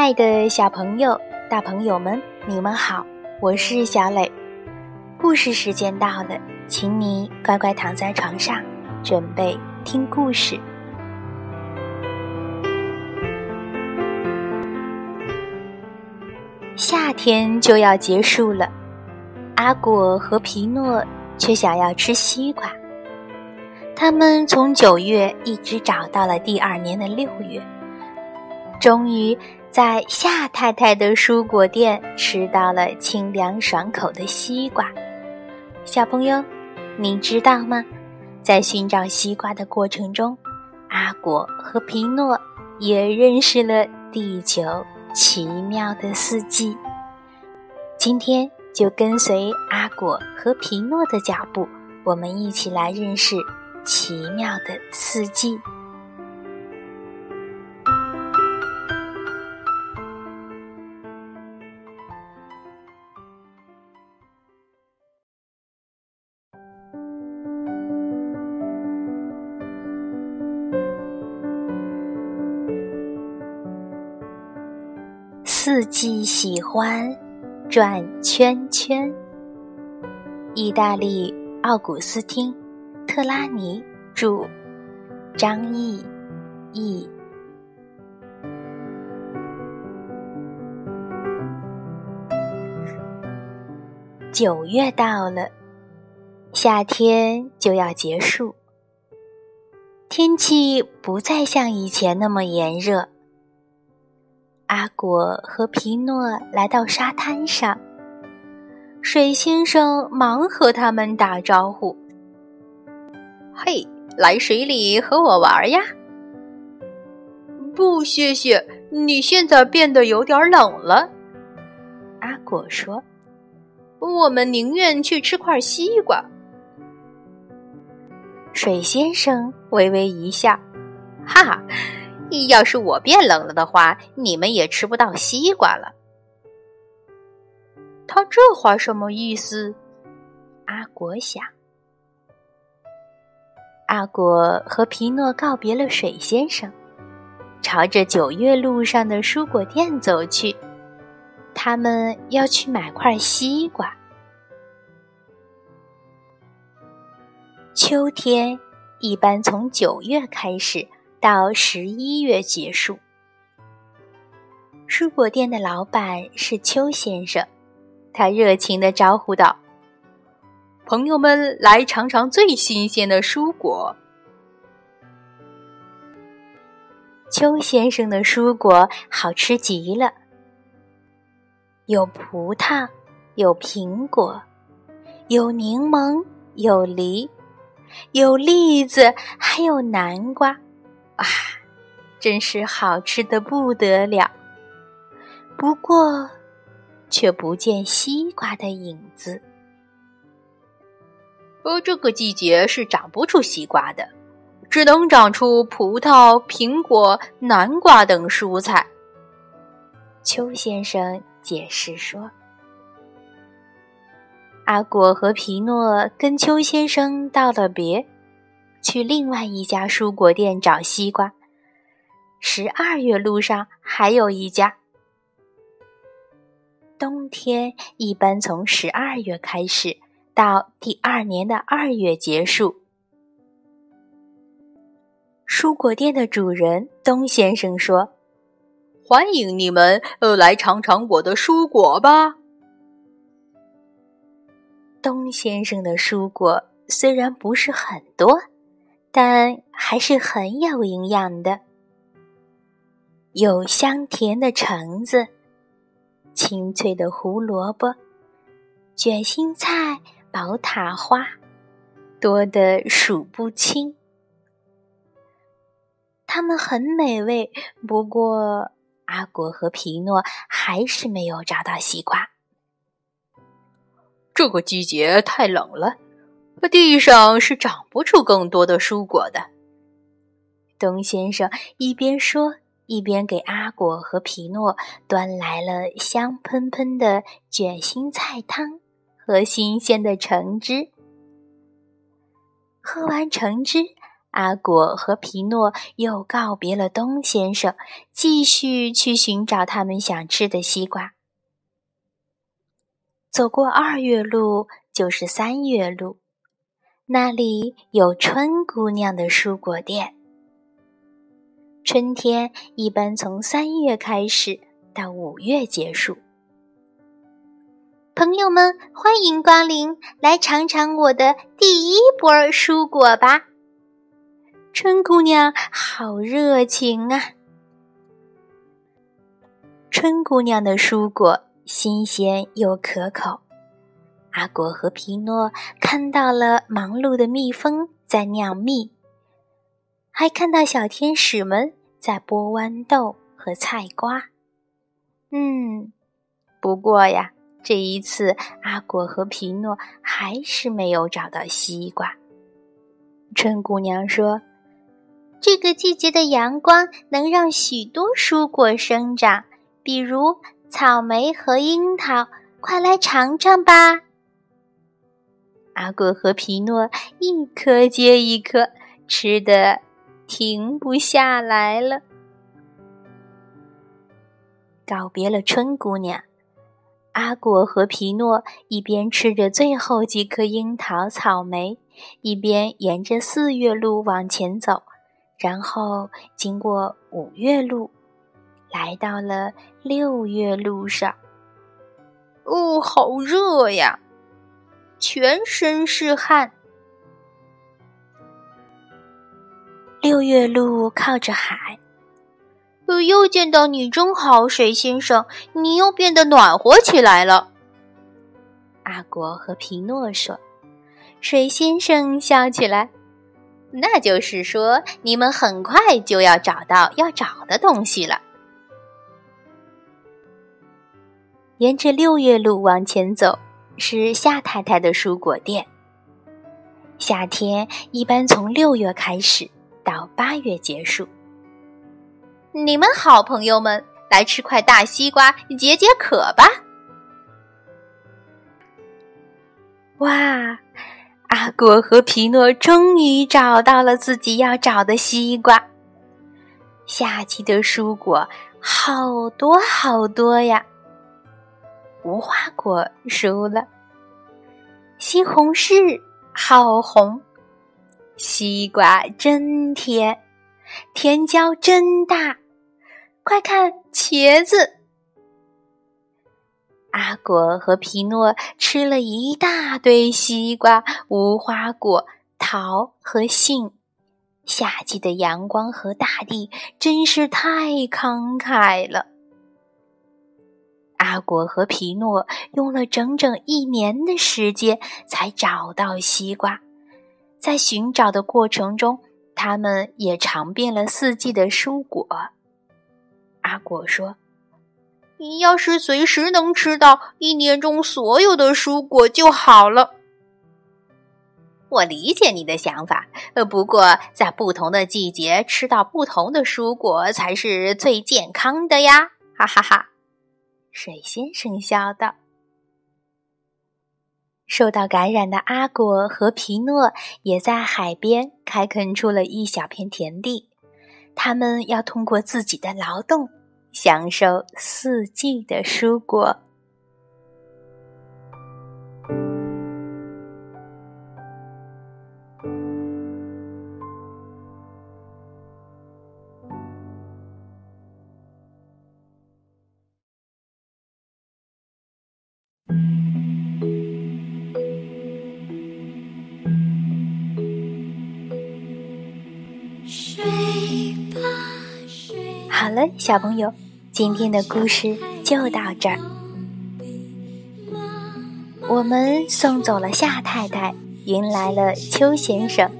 爱的小朋友、大朋友们，你们好，我是小磊。故事时间到了，请你乖乖躺在床上，准备听故事。夏天就要结束了，阿果和皮诺却想要吃西瓜。他们从九月一直找到了第二年的六月，终于在夏太太的蔬果店吃到了清凉爽口的西瓜。小朋友，你知道吗？在寻找西瓜的过程中，阿果和皮诺也认识了地球奇妙的四季。今天就跟随阿果和皮诺的脚步，我们一起来认识。奇妙的四季，四季喜欢转圈圈。意大利奥古斯汀。特拉尼著，张毅译。九月到了，夏天就要结束，天气不再像以前那么炎热。阿果和皮诺来到沙滩上，水先生忙和他们打招呼。嘿，来水里和我玩呀！不，谢谢。你现在变得有点冷了。阿果说：“我们宁愿去吃块西瓜。”水先生微微一笑：“哈哈，要是我变冷了的话，你们也吃不到西瓜了。”他这话什么意思？阿果想。阿果和皮诺告别了水先生，朝着九月路上的蔬果店走去。他们要去买块西瓜。秋天一般从九月开始，到十一月结束。蔬果店的老板是邱先生，他热情的招呼道。朋友们，来尝尝最新鲜的蔬果。邱先生的蔬果好吃极了，有葡萄，有苹果，有柠檬，有梨，有栗子，还有南瓜，啊，真是好吃的不得了。不过，却不见西瓜的影子。呃，这个季节是长不出西瓜的，只能长出葡萄、苹果、南瓜等蔬菜。邱先生解释说：“阿果和皮诺跟邱先生道了别，去另外一家蔬果店找西瓜。十二月路上还有一家。冬天一般从十二月开始。”到第二年的二月结束。蔬果店的主人东先生说：“欢迎你们，呃，来尝尝我的蔬果吧。”东先生的蔬果虽然不是很多，但还是很有营养的，有香甜的橙子，清脆的胡萝卜，卷心菜。宝塔花多得数不清，它们很美味。不过，阿果和皮诺还是没有找到西瓜。这个季节太冷了，地上是长不出更多的蔬果的。东先生一边说，一边给阿果和皮诺端来了香喷喷的卷心菜汤。和新鲜的橙汁。喝完橙汁，阿果和皮诺又告别了东先生，继续去寻找他们想吃的西瓜。走过二月路，就是三月路，那里有春姑娘的蔬果店。春天一般从三月开始，到五月结束。朋友们，欢迎光临，来尝尝我的第一波蔬果吧！春姑娘好热情啊！春姑娘的蔬果新鲜又可口。阿果和皮诺看到了忙碌的蜜蜂在酿蜜，还看到小天使们在剥豌豆和菜瓜。嗯，不过呀。这一次，阿果和皮诺还是没有找到西瓜。春姑娘说：“这个季节的阳光能让许多蔬果生长，比如草莓和樱桃，快来尝尝吧。”阿果和皮诺一颗接一颗，吃的停不下来了。告别了春姑娘。阿果和皮诺一边吃着最后几颗樱桃、草莓，一边沿着四月路往前走，然后经过五月路，来到了六月路上。哦，好热呀，全身是汗。六月路靠着海。又见到你真好，水先生，你又变得暖和起来了。阿果和皮诺说：“水先生笑起来，那就是说你们很快就要找到要找的东西了。”沿着六月路往前走，是夏太太的蔬果店。夏天一般从六月开始，到八月结束。你们好，朋友们，来吃块大西瓜解解渴吧！哇，阿果和皮诺终于找到了自己要找的西瓜。夏季的蔬果好多好多呀！无花果熟了，西红柿好红，西瓜真甜，甜椒真大。快看茄子！阿果和皮诺吃了一大堆西瓜、无花果、桃和杏。夏季的阳光和大地真是太慷慨了。阿果和皮诺用了整整一年的时间才找到西瓜，在寻找的过程中，他们也尝遍了四季的蔬果。阿果说：“你要是随时能吃到一年中所有的蔬果就好了。”我理解你的想法，呃，不过在不同的季节吃到不同的蔬果才是最健康的呀！哈哈哈，水先生笑道。受到感染的阿果和皮诺也在海边开垦出了一小片田地。他们要通过自己的劳动，享受四季的蔬果。好了，小朋友，今天的故事就到这儿。我们送走了夏太太，迎来了邱先生。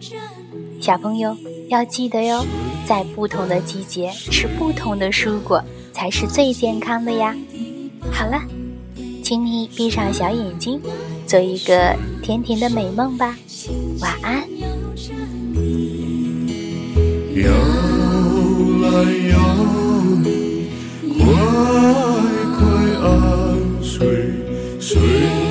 小朋友要记得哟，在不同的季节吃不同的蔬果才是最健康的呀。好了，请你闭上小眼睛，做一个甜甜的美梦吧。晚安。摇来摇你，快快安睡，睡。